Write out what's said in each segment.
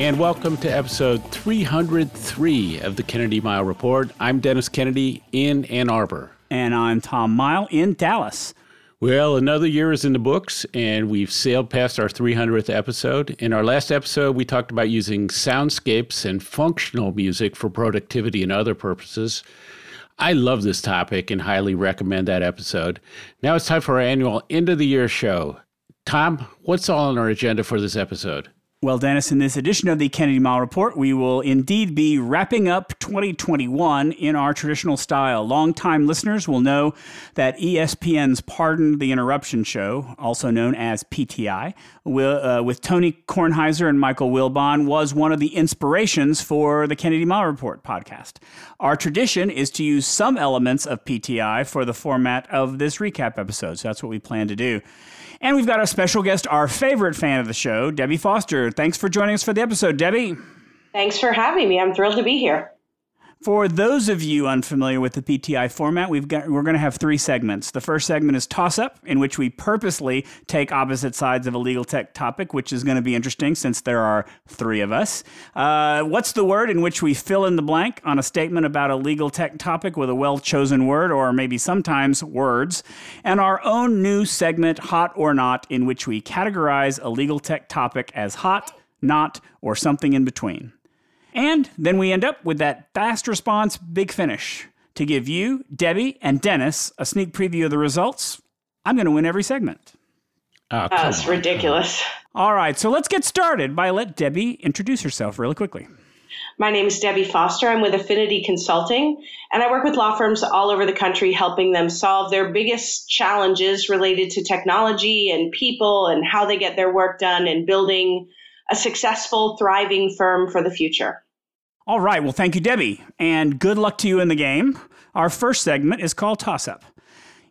And welcome to episode 303 of the Kennedy Mighell Report. I'm Dennis Kennedy in Ann Arbor. And I'm Tom Mighell in Dallas. Well, another year is in the books, and we've sailed past our 300th episode. In our last episode, we talked about using soundscapes and functional music for productivity and other purposes. I love this topic and highly recommend that episode. Now it's time for our annual end of the year show. Tom, what's all on our agenda for this episode? Well, Dennis, in this edition of the Kennedy Mighell Report, we will indeed be wrapping up 2021 in our traditional style. Longtime listeners will know that ESPN's Pardon the Interruption show, also known as PTI, uh, with Tony Kornheiser and Michael Wilbon, was one of the inspirations for the Kennedy Mile Report podcast. Our tradition is to use some elements of PTI for the format of this recap episode, so that's what we plan to do. And we've got our special guest, our favorite fan of the show, Debbie Foster. Thanks for joining us for the episode, Debbie. Thanks for having me. I'm thrilled to be here. For those of you unfamiliar with the PTI format, we've got we're going to have three segments. The first segment is toss up, in which we purposely take opposite sides of a legal tech topic, which is going to be interesting since there are three of us. Uh, what's the word in which we fill in the blank on a statement about a legal tech topic with a well chosen word, or maybe sometimes words, and our own new segment, hot or not, in which we categorize a legal tech topic as hot, not, or something in between. And then we end up with that fast response big finish to give you, Debbie, and Dennis a sneak preview of the results. I'm going to win every segment. Oh, That's on. ridiculous. All right, so let's get started by let Debbie introduce herself really quickly. My name is Debbie Foster. I'm with Affinity Consulting, and I work with law firms all over the country, helping them solve their biggest challenges related to technology and people and how they get their work done and building a successful, thriving firm for the future. All right, well, thank you, Debbie, and good luck to you in the game. Our first segment is called Toss Up.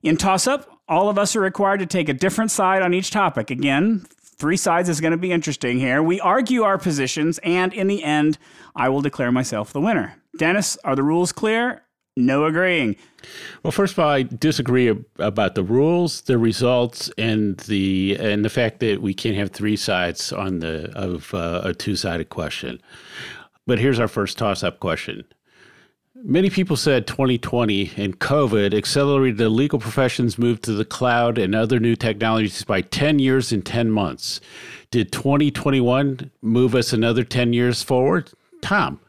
In Toss Up, all of us are required to take a different side on each topic. Again, three sides is going to be interesting here. We argue our positions, and in the end, I will declare myself the winner. Dennis, are the rules clear? No agreeing. Well, first of all, I disagree ab- about the rules, the results, and the and the fact that we can't have three sides on the of uh, a two sided question. But here's our first toss up question. Many people said 2020 and COVID accelerated the legal profession's move to the cloud and other new technologies by 10 years and 10 months. Did 2021 move us another 10 years forward? Tom.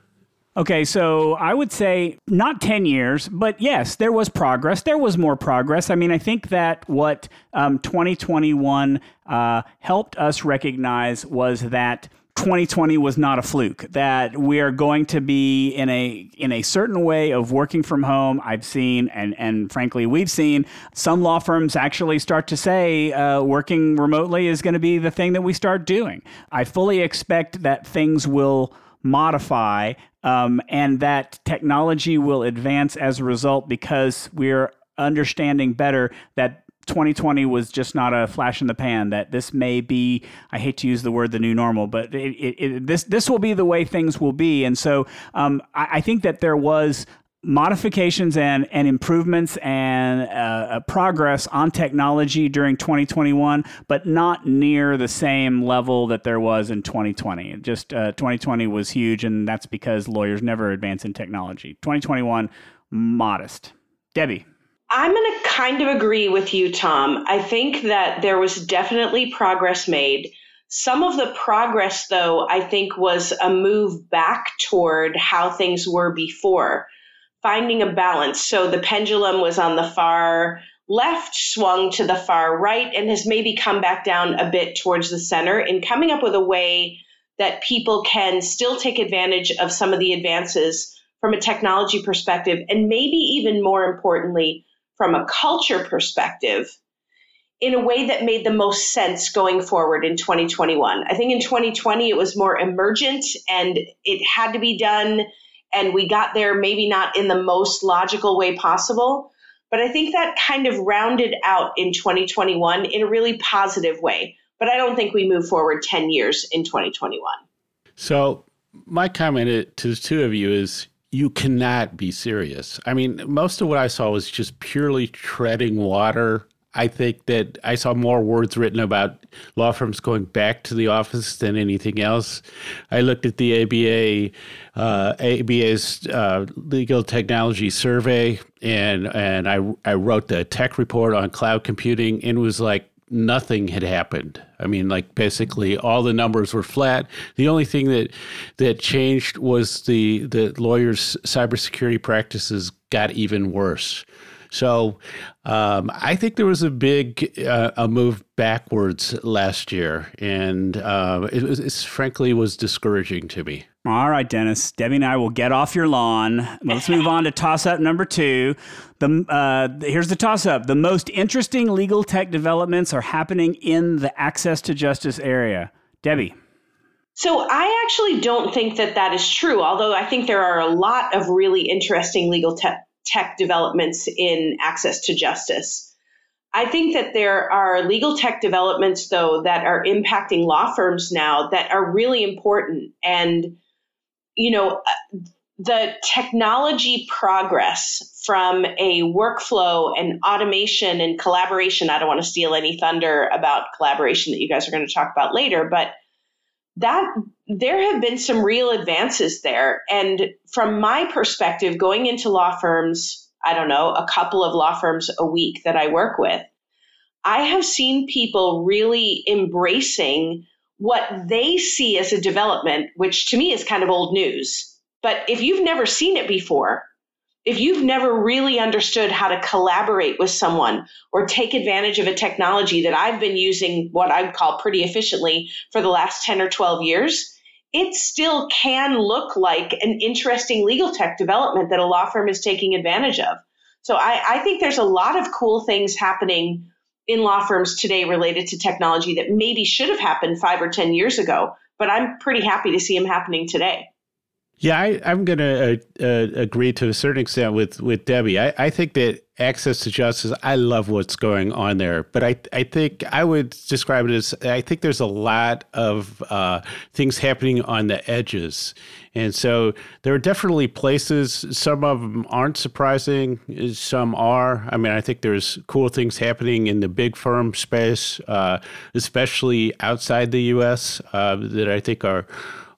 Okay, so I would say not 10 years, but yes, there was progress. There was more progress. I mean, I think that what um, 2021 uh, helped us recognize was that 2020 was not a fluke that we are going to be in a in a certain way of working from home. I've seen and and frankly we've seen some law firms actually start to say uh, working remotely is going to be the thing that we start doing. I fully expect that things will modify um, and that technology will advance as a result because we're understanding better that 2020 was just not a flash in the pan. That this may be, I hate to use the word the new normal, but it, it, it, this this will be the way things will be. And so um, I, I, think that there was modifications and, and improvements and uh, progress on technology during 2021, but not near the same level that there was in 2020. Just uh, 2020 was huge, and that's because lawyers never advance in technology. 2021, modest. Debbie. I'm going to kind of agree with you, Tom. I think that there was definitely progress made. Some of the progress, though, I think was a move back toward how things were before, finding a balance. So the pendulum was on the far left, swung to the far right, and has maybe come back down a bit towards the center in coming up with a way that people can still take advantage of some of the advances from a technology perspective, and maybe even more importantly, from a culture perspective in a way that made the most sense going forward in 2021. I think in 2020 it was more emergent and it had to be done and we got there maybe not in the most logical way possible. But I think that kind of rounded out in 2021 in a really positive way. But I don't think we move forward 10 years in 2021. So, my comment to the two of you is you cannot be serious. I mean, most of what I saw was just purely treading water I think that I saw more words written about law firms going back to the office than anything else. I looked at the ABA, uh, ABA's uh, legal technology survey, and and I I wrote the tech report on cloud computing, and it was like nothing had happened. I mean, like basically all the numbers were flat. The only thing that that changed was the the lawyers' cybersecurity practices got even worse. So um, I think there was a big uh, a move backwards last year, and uh, it, was, it frankly was discouraging to me. All right, Dennis. Debbie and I will get off your lawn. Let's move on to toss up number two. The uh, here's the toss up. The most interesting legal tech developments are happening in the access to justice area. Debbie. So I actually don't think that that is true. Although I think there are a lot of really interesting legal tech tech developments in access to justice. I think that there are legal tech developments, though, that are impacting law firms now that are really important. And, you know, the technology progress from a workflow and automation and collaboration. I don't want to steal any thunder about collaboration that you guys are going to talk about later, but that there have been some real advances there. And from my perspective, going into law firms, I don't know, a couple of law firms a week that I work with, I have seen people really embracing what they see as a development, which to me is kind of old news. But if you've never seen it before, if you've never really understood how to collaborate with someone or take advantage of a technology that I've been using what I would call pretty efficiently for the last 10 or 12 years, it still can look like an interesting legal tech development that a law firm is taking advantage of. So I, I think there's a lot of cool things happening in law firms today related to technology that maybe should have happened five or 10 years ago, but I'm pretty happy to see them happening today. Yeah, I, am going to uh, uh, agree to a certain extent with with Debbie. I, I think that access to justice, I love what's going on there, but I I think I would describe it as I think there's a lot of uh, things happening on the edges, and so there are definitely places. Some of them aren't surprising, some are. I mean, I think there's cool things happening in the big firm space, uh, especially outside the U.S. Uh, that I think are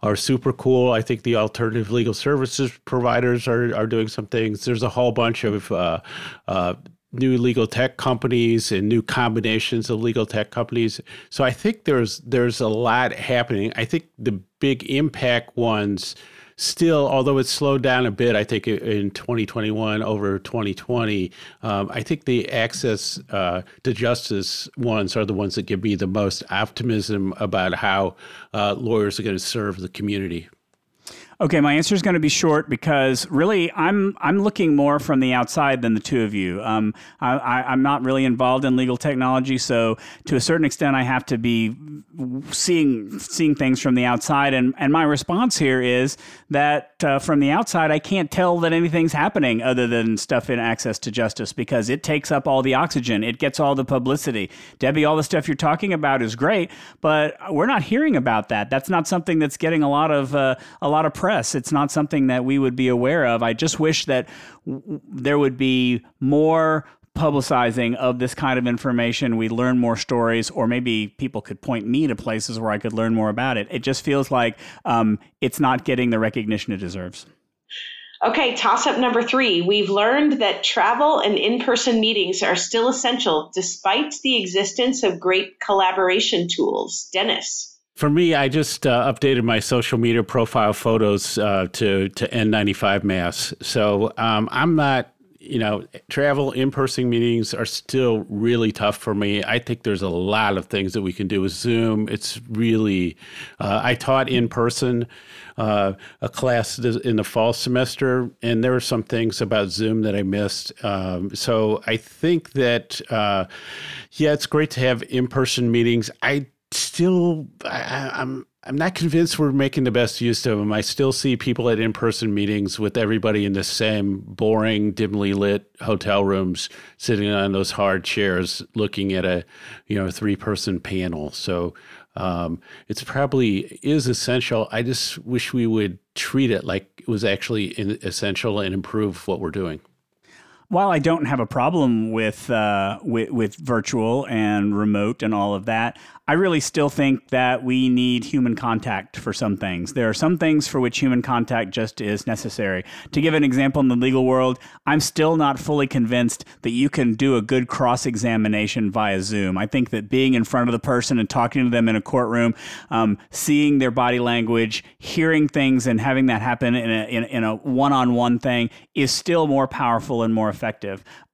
are super cool. I think the alternative legal services providers are, are doing some things. There's a whole bunch of uh, uh, new legal tech companies and new combinations of legal tech companies. So I think there's there's a lot happening. I think the big impact ones still, although it's slowed down a bit, I think in 2021 over 2020, um, I think the access uh, to justice ones are the ones that give me the most optimism about how uh, lawyers are going to serve the community. Okay, my answer is going to be short because really I'm I'm looking more from the outside than the two of you. Um, I, am not really involved in legal technology, so to a certain extent I have to be seeing seeing things from the outside. And and my response here is that uh, from the outside I can't tell that anything's happening other than stuff in access to justice because it takes up all the oxygen, it gets all the publicity. Debbie, all the stuff you're talking about is great, but we're not hearing about that. That's not something that's getting a lot of uh, a lot of press It's not something that we would be aware of. I just wish that w- there would be more publicizing of this kind of information. We learn more stories, or maybe people could point me to places where I could learn more about it. It just feels like um, it's not getting the recognition it deserves. Okay, toss up number three. We've learned that travel and in person meetings are still essential despite the existence of great collaboration tools. Dennis. For me, I just uh, updated my social media profile photos uh, to to N95 masks. So um, I'm not, you know, travel in person meetings are still really tough for me. I think there's a lot of things that we can do with Zoom. It's really, uh, I taught in person uh, a class in the fall semester, and there were some things about Zoom that I missed. Um, so I think that, uh, yeah, it's great to have in person meetings. I still I, am I'm not convinced we're making the best use of them. I still see people at in-person meetings with everybody in the same boring, dimly lit hotel rooms, sitting on those hard chairs, looking at a, you know, three-person panel. So um, it's probably is essential. I just wish we would treat it like it was actually essential and improve what we're doing while I don't have a problem with, uh, with with virtual and remote and all of that, I really still think that we need human contact for some things. There are some things for which human contact just is necessary. To give an example in the legal world, I'm still not fully convinced that you can do a good cross examination via Zoom. I think that being in front of the person and talking to them in a courtroom, um, seeing their body language, hearing things, and having that happen in a, in, a one-on-one thing is still more powerful and more effective.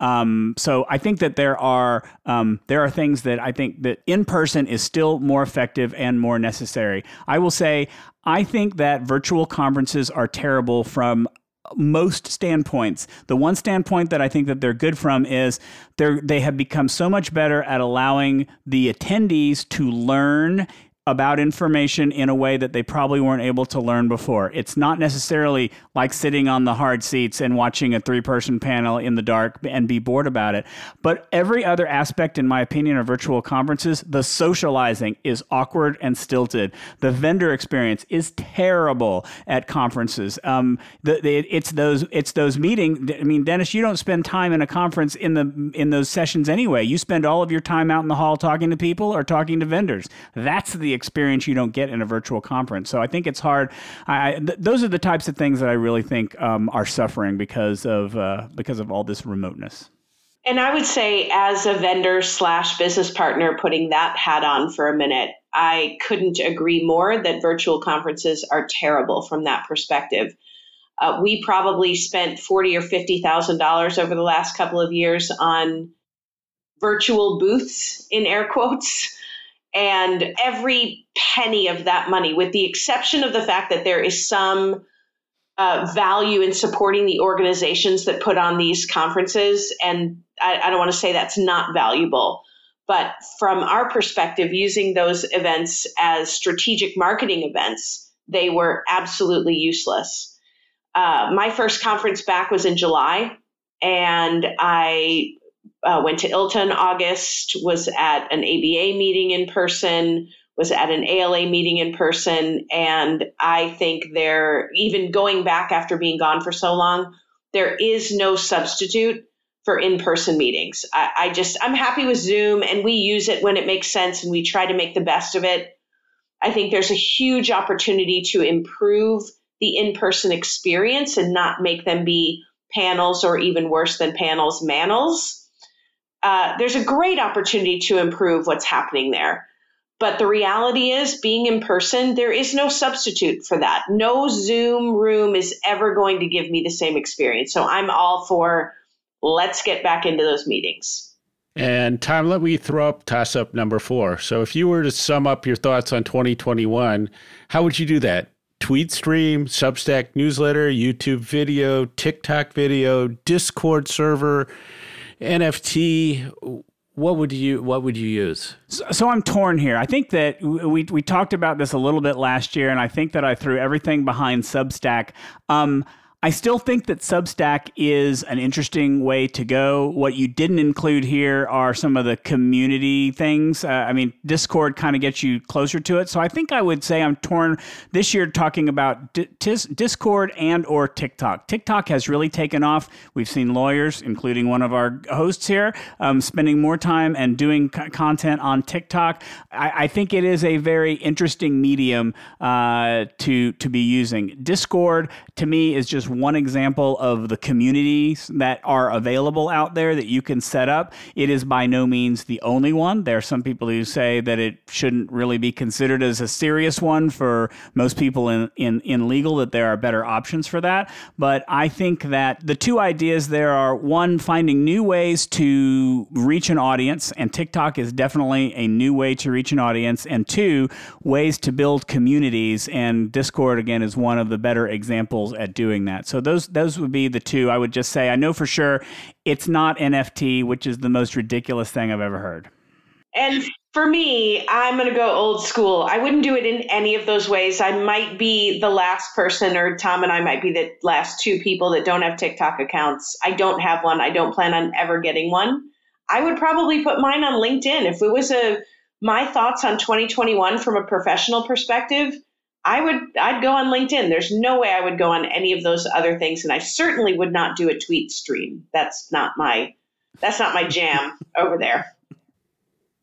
Um, so I think that there are um, there are things that I think that in person is still more effective and more necessary. I will say I think that virtual conferences are terrible from most standpoints. The one standpoint that I think that they're good from is they they have become so much better at allowing the attendees to learn about information in a way that they probably weren't able to learn before. It's not necessarily like sitting on the hard seats and watching a three person panel in the dark and be bored about it. But every other aspect, in my opinion, of virtual conferences, the socializing is awkward and stilted. The vendor experience is terrible at conferences. Um, the, the, it's those it's those meetings. I mean, Dennis, you don't spend time in a conference in the in those sessions anyway. You spend all of your time out in the hall talking to people or talking to vendors. That's the experience you don't get in a virtual conference. So I think it's hard. I, th- those are the types of things that I really think um, are suffering because of uh, because of all this remoteness. And I would say, as a vendor slash business partner, putting that hat on for a minute, I couldn't agree more that virtual conferences are terrible from that perspective. Uh, we probably spent forty or fifty thousand dollars over the last couple of years on virtual booths in air quotes and every penny of that money, with the exception of the fact that there is some uh, value in supporting the organizations that put on these conferences, and I, I don't want to say that's not valuable. But from our perspective, using those events as strategic marketing events, they were absolutely useless. Uh, my first conference back was in July, and I uh, went to ILTA in August, was at an ABA meeting in person, was at an ALA meeting in person. And I think there, even going back after being gone for so long, there is no substitute for in person meetings. I, I just, I'm happy with Zoom and we use it when it makes sense and we try to make the best of it. I think there's a huge opportunity to improve the in person experience and not make them be panels or even worse than panels, manels uh, there's a great opportunity to improve what's happening there. But the reality is, being in person, there is no substitute for that. No Zoom room is ever going to give me the same experience. So I'm all for let's get back into those meetings. And Tom, let me throw up toss up number four. So if you were to sum up your thoughts on 2021, how would you do that? Tweet stream, Substack newsletter, YouTube video, TikTok video, Discord server, NFT, what would you what would you use? So, so, I'm torn here. I think that we we talked about this a little bit last year, and I think that I threw everything behind Substack. Um, I still think that Substack is an interesting way to go. What you didn't include here are some of the community things. Uh, I mean, Discord kind of gets you closer to it. So I think I would say I'm torn this year talking about D- Discord and or TikTok. TikTok has really taken off. We've seen lawyers, including one of our hosts here, um, spending more time and doing c- content on TikTok. I-, I, think it is a very interesting medium uh, to to be using. Discord to me is just one example of the communities that are available out there that you can set up. It is by no means the only one. There are some people who say that it shouldn't really be considered as a serious one for most people in, in, in legal, that there are better options for that. But I think that the two ideas there are one, finding new ways to reach an audience, and TikTok is definitely a new way to reach an audience, and two, ways to build communities. And Discord, again, is one of the better examples at doing that. So those those would be the two. I would just say I know for sure it's not NFT, which is the most ridiculous thing I've ever heard. And For me, I'm going to go old school. I wouldn't do it in any of those ways. I might be the last person, or Tom and I might be the last two people that don't have TikTok accounts. I don't have one. I don't plan on ever getting one. I would probably put mine on LinkedIn. If it was a my thoughts on 2021 from a professional perspective, I would I'd go on LinkedIn. There's no way I would go on any of those other things and I certainly would not do a tweet stream. That's not my that's not my jam over there.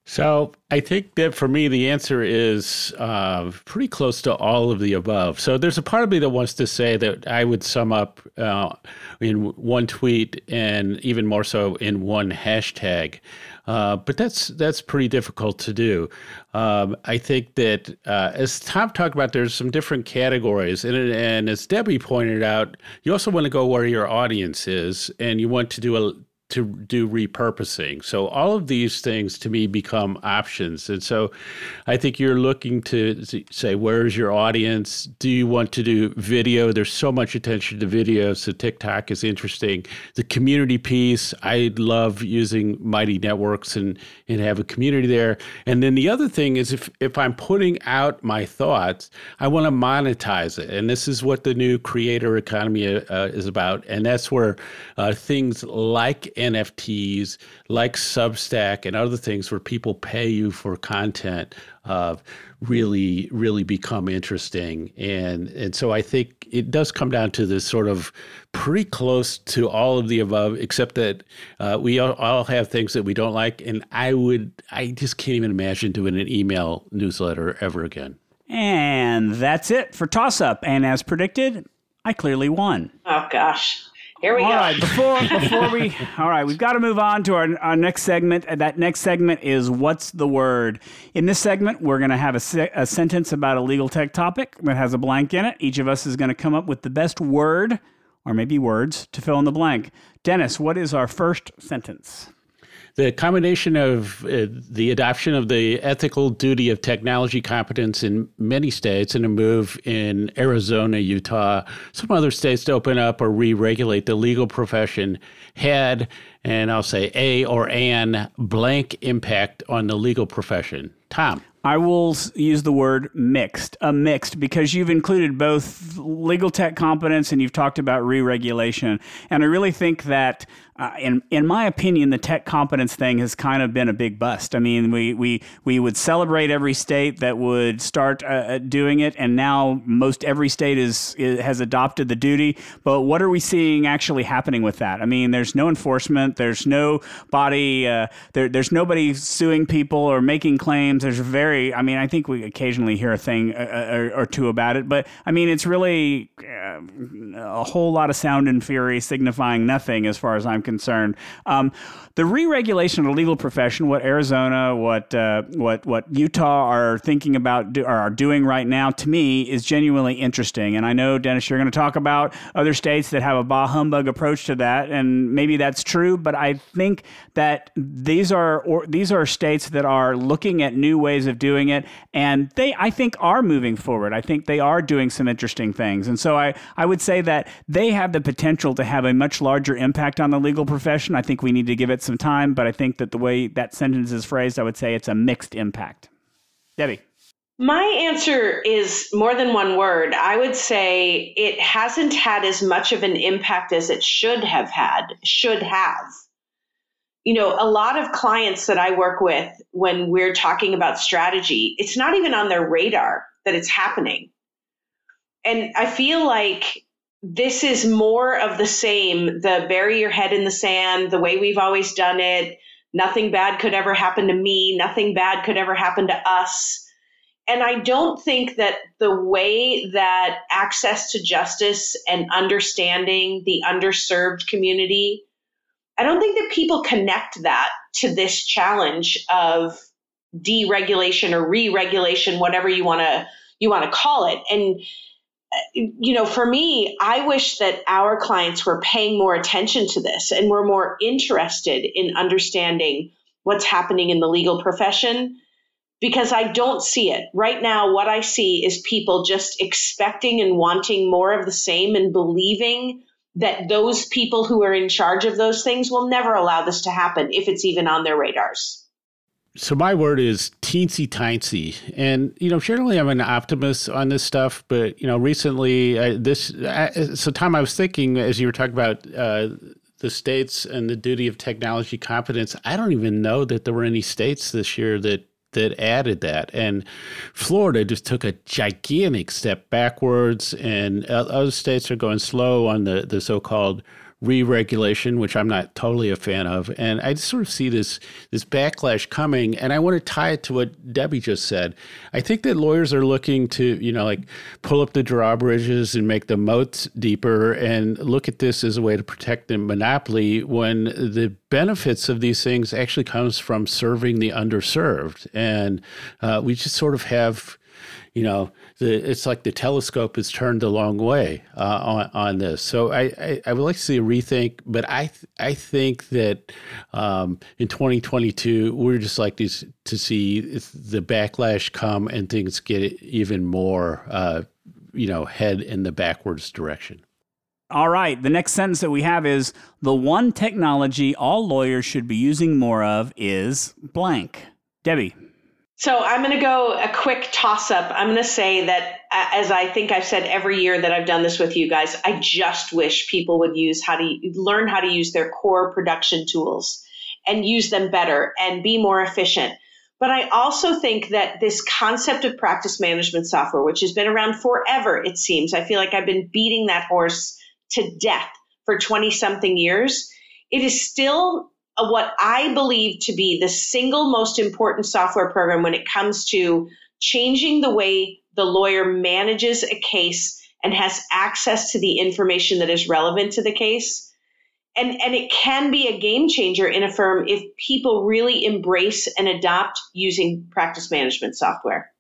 So I think that for me, the answer is uh, pretty close to all of the above. So there's a part of me that wants to say that I would sum up uh, in one tweet and even more so in one hashtag. Uh, but that's that's pretty difficult to do. Um, I think that uh, as Tom talked about, there's some different categories, and, and as Debbie pointed out, you also want to go where your audience is, and you want to do a to do repurposing. So all of these things to me become options. And so I think you're looking to say, where's your audience? Do you want to do video? There's so much attention to video. So TikTok is interesting. The community piece, I love using Mighty Networks and, and have a community there. And then the other thing is if, if I'm putting out my thoughts, I want to monetize it. And this is what the new creator economy uh, is about. And that's where uh, things like NFTs, like Substack and other things where people pay you for content, uh, really, really become interesting. And and so I think it does come down to this sort of pretty close to all of the above, except that uh, we all, all have things that we don't like. And I would, I just can't even imagine doing an email newsletter ever again. And that's it for Toss Up. And as predicted, I clearly won. Oh, gosh. Here we all go. All right, before before we all right, we've got to move on to our, our next segment. That next segment is what's the word. In this segment, we're going to have a, se- a sentence about a legal tech topic that has a blank in it. Each of us is going to come up with the best word or maybe words to fill in the blank. Dennis, what is our first sentence? The combination of uh, the adoption of the ethical duty of technology competence in many states and a move in Arizona, Utah, some other states to open up or re regulate the legal profession had, and I'll say a or an blank impact on the legal profession. Tom. I will use the word mixed, a mixed, because you've included both legal tech competence and you've talked about re regulation. And I really think that uh, in in my opinion, the tech competence thing has kind of been a big bust. I mean, we we we would celebrate every state that would start uh, uh, doing it, and now most every state is, is, has adopted the duty. But what are we seeing actually happening with that? I mean, there's no enforcement. There's no body. Uh, there, there's nobody suing people or making claims. There's very. I mean, I think we occasionally hear a thing or, uh, uh, or two about it, but I mean, it's really a whole lot of sound and fury signifying nothing as far as I'm concerned. Um, the re-regulation of the legal profession, what Arizona, what uh, what what Utah are thinking about do, are doing right now, to me is genuinely interesting. And I know Dennis, you're going to talk about other states that have a bah humbug approach to that, and maybe that's true. But I think that these are or, these are states that are looking at new ways of doing it, and they I think are moving forward. I think they are doing some interesting things, and so I I would say that they have the potential to have a much larger impact on the legal profession. I think we need to give it some time, but I think that the way that sentence is phrased, I would say it's a mixed impact. Debbie. My answer is more than one word. I would say it hasn't had as much of an impact as it should have had, should have. You know, a lot of clients that I work with when we're talking about strategy, it's not even on their radar that it's happening. And I feel like this is more of the same the bury your head in the sand, the way we've always done it. Nothing bad could ever happen to me. Nothing bad could ever happen to us. And I don't think that the way that access to justice and understanding the underserved community, I don't think that people connect that to this challenge of deregulation or re-regulation, whatever you want to you want to call it. And you know, for me, I wish that our clients were paying more attention to this and were more interested in understanding what's happening in the legal profession because I don't see it. Right now, what I see is people just expecting and wanting more of the same and believing that those people who are in charge of those things will never allow this to happen if it's even on their radars. So my word is teensy tiny, and you know generally I'm an optimist on this stuff, but you know recently uh, this. Uh, so Tom, I was thinking as you were talking about uh, the states and the duty of technology competence. I don't even know that there were any states this year that that added that, and Florida just took a gigantic step backwards, and other states are going slow on the the so called re-regulation, which I'm not totally a fan of, and I just sort of see this this backlash coming. And I want to tie it to what Debbie just said. I think that lawyers are looking to, you know, like pull up the drawbridges and make the moats deeper, and look at this as a way to protect the monopoly when the benefits of these things actually comes from serving the underserved, and uh, we just sort of have you know, the, it's like the telescope is turned the long way uh, on, on this. So I, I, I, would like to see a rethink, but I th- I think that um, in 2022 we're just like these to see the backlash come and things get even more, uh, you know, head in the backwards direction. All right. The next sentence that we have is the one technology all lawyers should be using more of is blank. Debbie. So I'm going to go a quick toss up. I'm going to say that, as I think I've said every year that I've done this with you guys, I just wish people would use how to learn how to use their core production tools and use them better and be more efficient. But I also think that this concept of practice management software, which has been around forever, it seems, I feel like I've been beating that horse to death for 20 something years. It is still what I believe to be the single most important software program when it comes to changing the way the lawyer manages a case and has access to the information that is relevant to the case. And, and it can be a game changer in a firm if people really embrace and adopt using practice management software.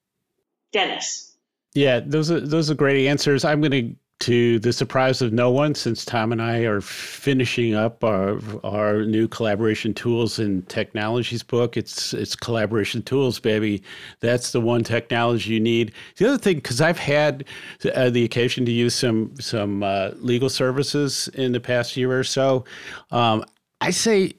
Dennis. Yeah, those are those are great answers. I'm going to to the surprise of no one, since Tom and I are finishing up our our new collaboration tools and technologies book. It's it's collaboration tools, baby. That's the one technology you need. The other thing, because I've had uh, the occasion to use some some uh, legal services in the past year or so, um, I say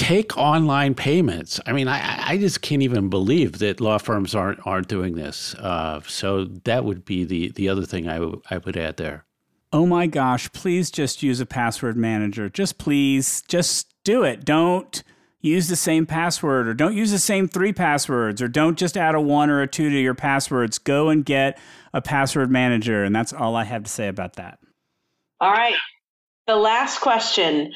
take online payments. I mean, I, I just can't even believe that law firms aren't aren't doing this. Uh, so that would be the the other thing I, w- I would add there. Oh my gosh! Please just use a password manager. Just please, just do it. Don't use the same password or don't use the same three passwords or don't just add a one or a two to your passwords. Go and get a password manager. And that's all I have to say about that. All right. The last question.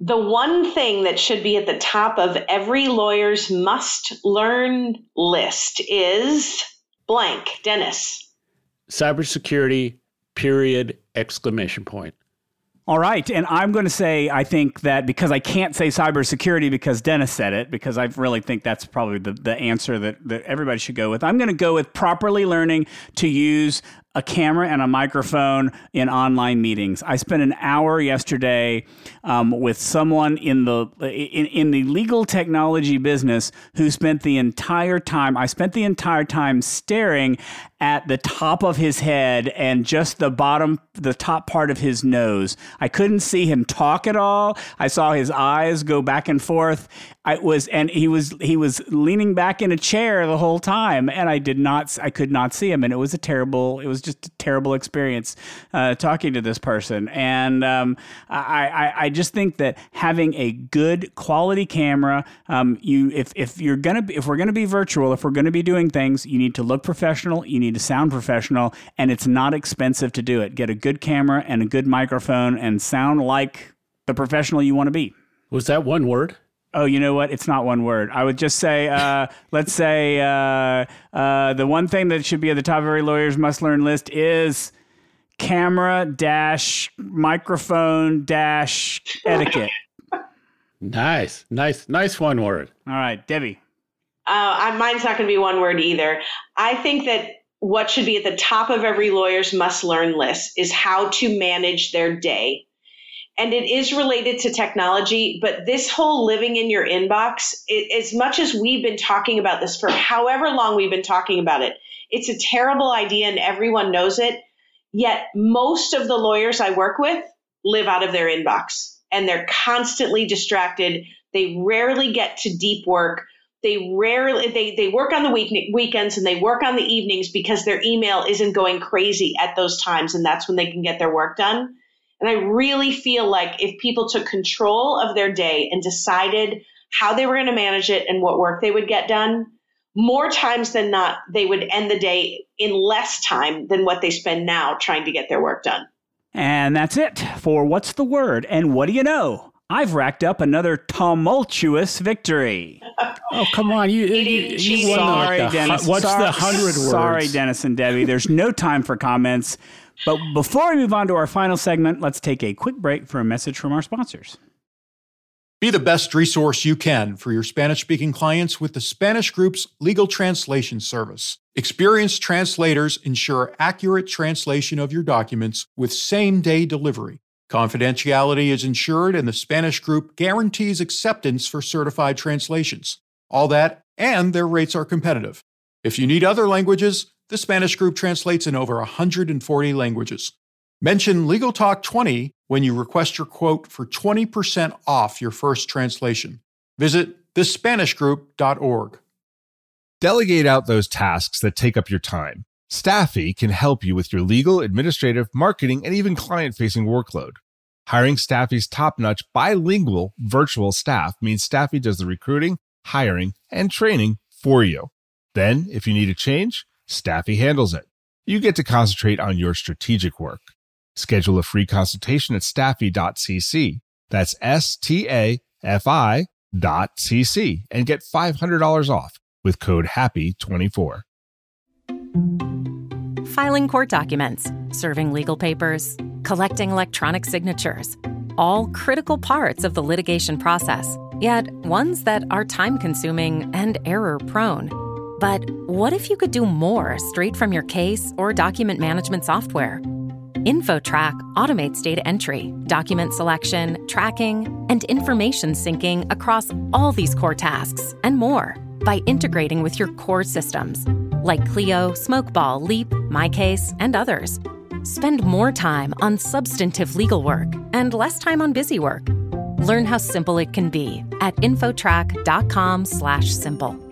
The one thing that should be at the top of every lawyer's must learn list is blank. Dennis. Cybersecurity, period, exclamation point. All right. And I'm going to say, I think that because I can't say cybersecurity because Dennis said it, because I really think that's probably the, the answer that, that everybody should go with. I'm going to go with properly learning to use a camera and a microphone in online meetings. I spent an hour yesterday um, with someone in the in, in the legal technology business who spent the entire time. I spent the entire time staring at the top of his head and just the bottom, the top part of his nose. I couldn't see him talk at all. I saw his eyes go back and forth. I was, and he was, he was leaning back in a chair the whole time, and I did not, I could not see him, and it was a terrible, it was just a terrible experience uh, talking to this person. And um, I, I, I, just think that having a good quality camera, um, you, if, if you're gonna, be, if we're gonna be virtual, if we're gonna be doing things, you need to look professional. You need to sound professional, and it's not expensive to do it. Get a good camera and a good microphone, and sound like the professional you want to be. Was that one word? Oh, you know what? It's not one word. I would just say, uh, let's say uh, uh, the one thing that should be at the top of every lawyer's must learn list is camera dash microphone dash etiquette. Nice, nice, nice one word. All right, Debbie. Uh, mine's not going to be one word either. I think that what should be at the top of every lawyer's must learn list is how to manage their day and it is related to technology, but this whole living in your inbox, it, as much as we've been talking about this for however long we've been talking about it, it's a terrible idea and everyone knows it. Yet most of the lawyers I work with live out of their inbox and they're constantly distracted. They rarely get to deep work. they rarely they, they work on the week, weekends and they work on the evenings because their email isn't going crazy at those times and that's when they can get their work done and i really feel like if people took control of their day and decided how they were going to manage it and what work they would get done more times than not they would end the day in less time than what they spend now trying to get their work done and that's it for what's the word and what do you know I've racked up another tumultuous victory. Oh come on, you you, you won sorry, like the, Dennis. What's sorry, the hundred words? Sorry, Dennis and Debbie. There's no time for comments. But before we move on to our final segment, let's take a quick break for a message from our sponsors. Be the best resource you can for your Spanish speaking clients with the Spanish Group's legal translation service. Experienced translators ensure accurate translation of your documents with same day delivery. Confidentiality is ensured, and the Spanish group guarantees acceptance for certified translations. All that, and their rates are competitive. If you need other languages, the Spanish group translates in over 140 languages. Mention Legal Talk 20 when you request your quote for 20% off your first translation. Visit thespanishgroup.org. Delegate out those tasks that take up your time. Staffi can help you with your legal, administrative, marketing, and even client facing workload. Hiring Staffi's top notch bilingual virtual staff means Staffi does the recruiting, hiring, and training for you. Then, if you need a change, Staffi handles it. You get to concentrate on your strategic work. Schedule a free consultation at staffi.cc. That's S T A F I dot cc and get $500 off with code HAPPY24 filing court documents, serving legal papers, collecting electronic signatures, all critical parts of the litigation process, yet ones that are time consuming and error prone. But what if you could do more straight from your case or document management software? InfoTrack automates data entry, document selection, tracking, and information syncing across all these core tasks and more by integrating with your core systems like Clio, Smokeball, Leap, MyCase, and others. Spend more time on substantive legal work and less time on busy work. Learn how simple it can be at infotrack.com/simple.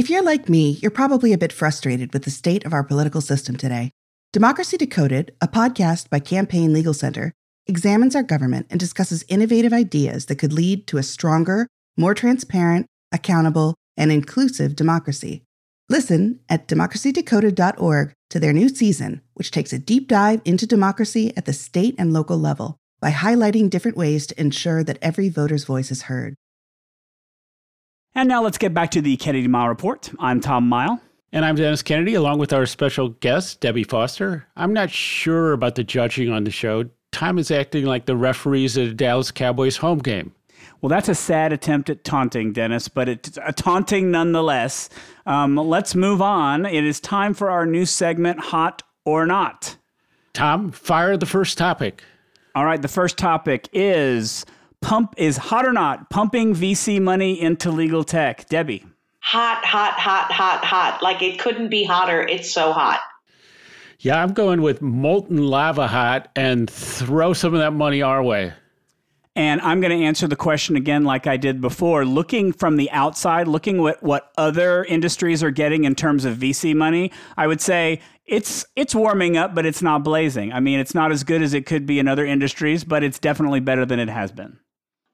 If you're like me, you're probably a bit frustrated with the state of our political system today. Democracy Decoded, a podcast by Campaign Legal Center, examines our government and discusses innovative ideas that could lead to a stronger, more transparent, accountable, and inclusive democracy. Listen at democracydecoded.org to their new season, which takes a deep dive into democracy at the state and local level by highlighting different ways to ensure that every voter's voice is heard. And now let's get back to the Kennedy Mighell Report. I'm Tom Mighell. And I'm Dennis Kennedy, along with our special guest, Debbie Foster. I'm not sure about the judging on the show. Tom is acting like the referees at a Dallas Cowboys home game. Well, that's a sad attempt at taunting, Dennis, but it's a taunting nonetheless. Um, let's move on. It is time for our new segment, Hot or Not. Tom, fire the first topic. All right, the first topic is pump is hot or not pumping VC money into legal tech. Debbie. Hot, hot, hot, hot, hot. Like it couldn't be hotter. It's so hot. Yeah, I'm going with molten lava hot and throw some of that money our way. And I'm going to answer the question again, like I did before, looking from the outside, looking at what other industries are getting in terms of VC money. I would say it's it's warming up, but it's not blazing. I mean, it's not as good as it could be in other industries, but it's definitely better than it has been.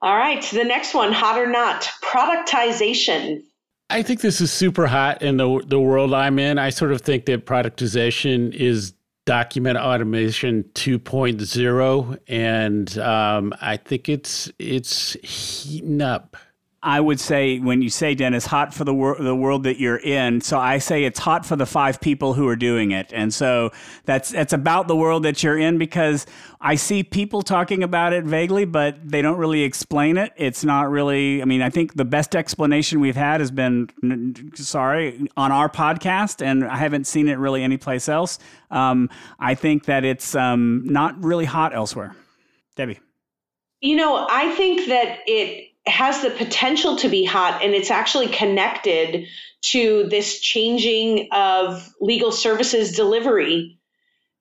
All right, the next one, hot or not, productization. I think this is super hot in the the world I'm in. I sort of think that productization is document automation 2.0 and um, i think it's it's heating up I would say when you say Dennis, hot for the world, the world that you're in. So I say it's hot for the five people who are doing it, and so that's that's about the world that you're in because I see people talking about it vaguely, but they don't really explain it. It's not really. I mean, I think the best explanation we've had has been sorry on our podcast, and I haven't seen it really anyplace else. Um, I think that it's um, not really hot elsewhere. Debbie. You know, I think that it has the potential to be hot and it's actually connected to this changing of legal services delivery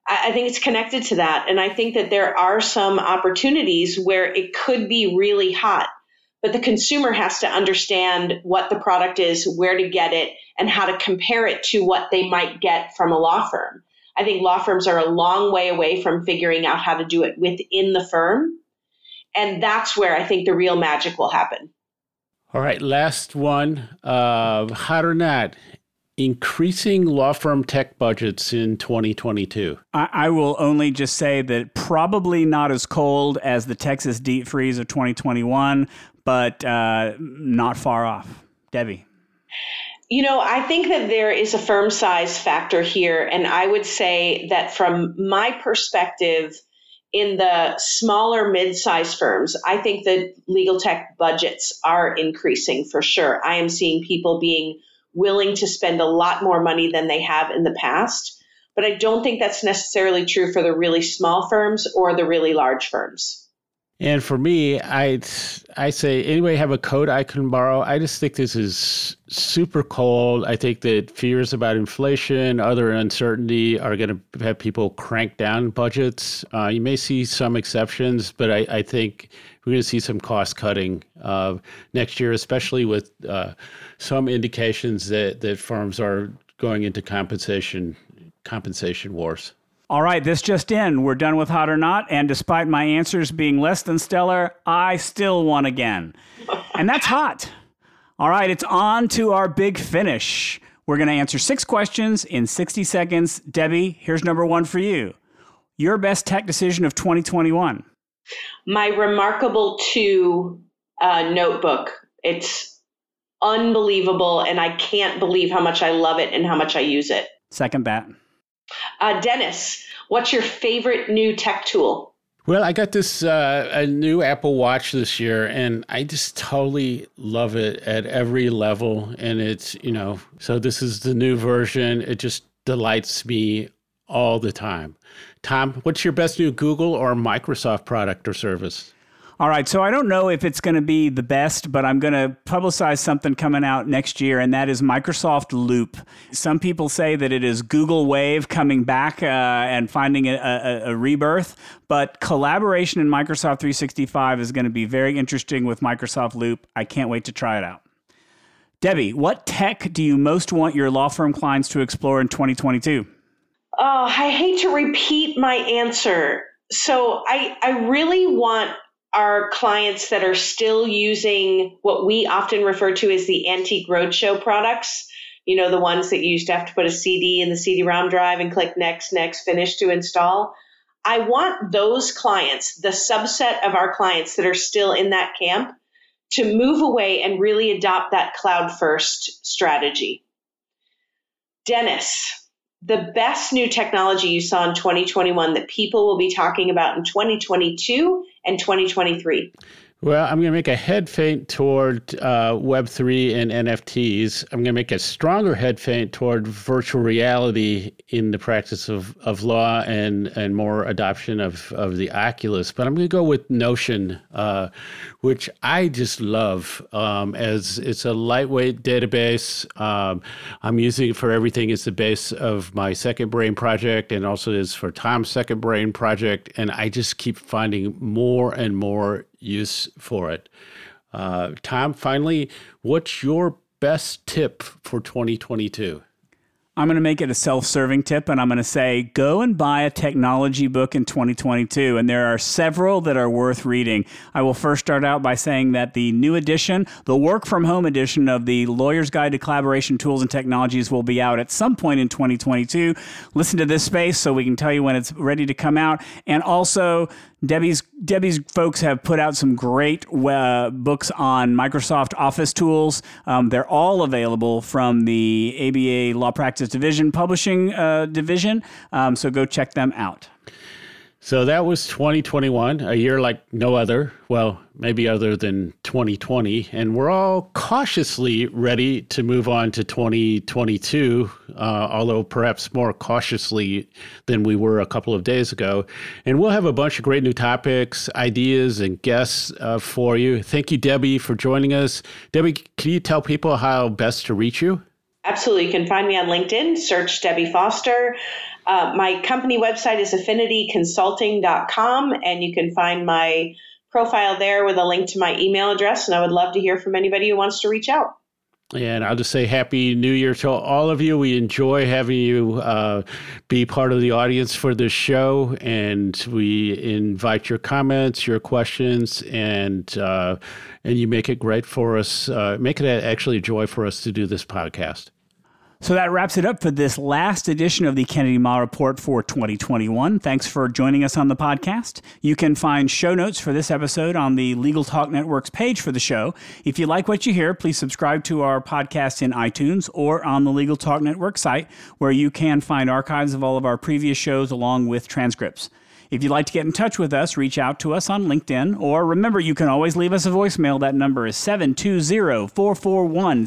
I think it's connected to that. And I think that there are some opportunities where it could be really hot, but the consumer has to understand what the product is, where to get it, and how to compare it to what they might get from a law firm. I think law firms are a long way away from figuring out how to do it within the firm. And that's where I think the real magic will happen. All right, last one. Uh, hot or not, increasing law firm tech budgets in 2022? I, I, will only just say that probably not as cold as the Texas deep freeze of 2021, but uh, not far off. Debbie. You know, I think that there is a firm size factor here. And I would say that from my perspective, in the smaller mid-sized firms, I think that legal tech budgets are increasing for sure. I am seeing people being willing to spend a lot more money than they have in the past. But I don't think that's necessarily true for the really small firms or the really large firms. And for me, I I say anybody have a code I can borrow. I just think this is super cold. I think that fears about inflation, other uncertainty, are going to have people crank down budgets. Uh, you may see some exceptions, but I, I think we're going to see some cost cutting uh, next year, especially with uh, some indications that that firms are going into compensation compensation wars. All right, this just in. We're done with Hot or Not. And despite my answers being less than stellar, I still won again. And that's hot. All right, it's on to our big finish. We're going to answer six questions in 60 seconds. Debbie, here's number one for you. Your best tech decision of 2021? My Remarkable 2 uh, notebook. It's unbelievable, and I can't believe how much I love it and how much I use it. Second that. Uh, Dennis, what's your favorite new tech tool? Well, I got this uh, a new Apple Watch this year, and I just totally love it at every level. And it's you know, so this is the new version. It just delights me all the time. Tom, what's your best new Google or Microsoft product or service? All right, so I don't know if it's going to be the best, but I'm going to publicize something coming out next year, and that is Microsoft Loop. Some people say that it is Google Wave coming back uh, and finding a, a, a rebirth, but collaboration in Microsoft 365 is going to be very interesting with Microsoft Loop. I can't wait to try it out. Debbie, what tech do you most want your law firm clients to explore in 2022? Oh, I hate to repeat my answer. So I, I really want our clients that are still using what we often refer to as the antique roadshow products. You know, the ones that you used to have to put a CD in the CD-ROM drive and click next, next, finish to install. I want those clients, the subset of our clients that are still in that camp, to move away and really adopt that cloud first strategy. Dennis, the best new technology you saw in 2021 that people will be talking about in 2022 and 2023? Well, I'm going to make a head feint toward uh, Web3 and NFTs. I'm going to make a stronger head feint toward virtual reality in the practice of, of law and, and more adoption of, of the Oculus. But I'm going to go with Notion, uh, which I just love um, as it's a lightweight database. Um, I'm using it for everything. It's the base of my second brain project and also is for Tom's second brain project. And I just keep finding more and more use for it. Uh, Tom, finally, what's your best tip for 2022? I'm going to make it a self serving tip and I'm going to say go and buy a technology book in 2022. And there are several that are worth reading. I will first start out by saying that the new edition, the work from home edition of the Lawyer's Guide to Collaboration Tools and Technologies, will be out at some point in 2022. Listen to this space so we can tell you when it's ready to come out. And also, Debbie's Debbie's folks have put out some great uh, books on Microsoft Office tools. Um, they're all available from the ABA Law Practice Division Publishing uh, Division. Um, so go check them out. So that was 2021, a year like no other. Well, maybe other than 2020. And we're all cautiously ready to move on to 2022, uh, although perhaps more cautiously than we were a couple of days ago. And we'll have a bunch of great new topics, ideas, and guests uh, for you. Thank you, Debbie, for joining us. Debbie, can you tell people how best to reach you? Absolutely. You can find me on LinkedIn, search Debbie Foster. Uh, my company website is affinityconsulting.com, and you can find my profile there with a link to my email address. And I would love to hear from anybody who wants to reach out. And I'll just say Happy New Year to all of you. We enjoy having you uh, be part of the audience for this show. And we invite your comments, your questions, and uh, and you make it great for us. Uh, make it actually a joy for us to do this podcast. So that wraps it up for this last edition of the Kennedy Mighell Report for 2021. Thanks for joining us on the podcast. You can find show notes for this episode on the Legal Talk Network's page for the show. If you like what you hear, please subscribe to our podcast in iTunes or on the Legal Talk Network site, where you can find archives of all of our previous shows along with transcripts. If you'd like to get in touch with us, reach out to us on LinkedIn, or remember, you can always leave us a voicemail. That number is 720 441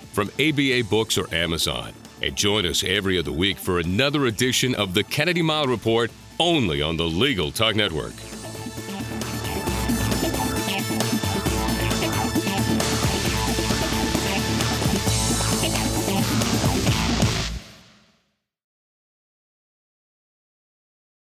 from ABA Books or Amazon. And join us every other week for another edition of the Kennedy Mighell Report only on the Legal Talk Network.